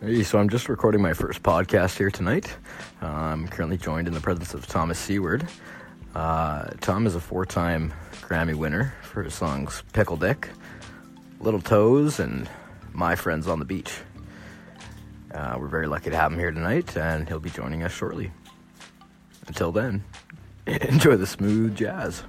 Hey, so I'm just recording my first podcast here tonight. Uh, I'm currently joined in the presence of Thomas Seward. Uh, Tom is a four-time Grammy winner for his songs "Pickle Dick," "Little Toes," and "My Friends on the Beach." Uh, we're very lucky to have him here tonight, and he'll be joining us shortly. Until then, enjoy the smooth jazz.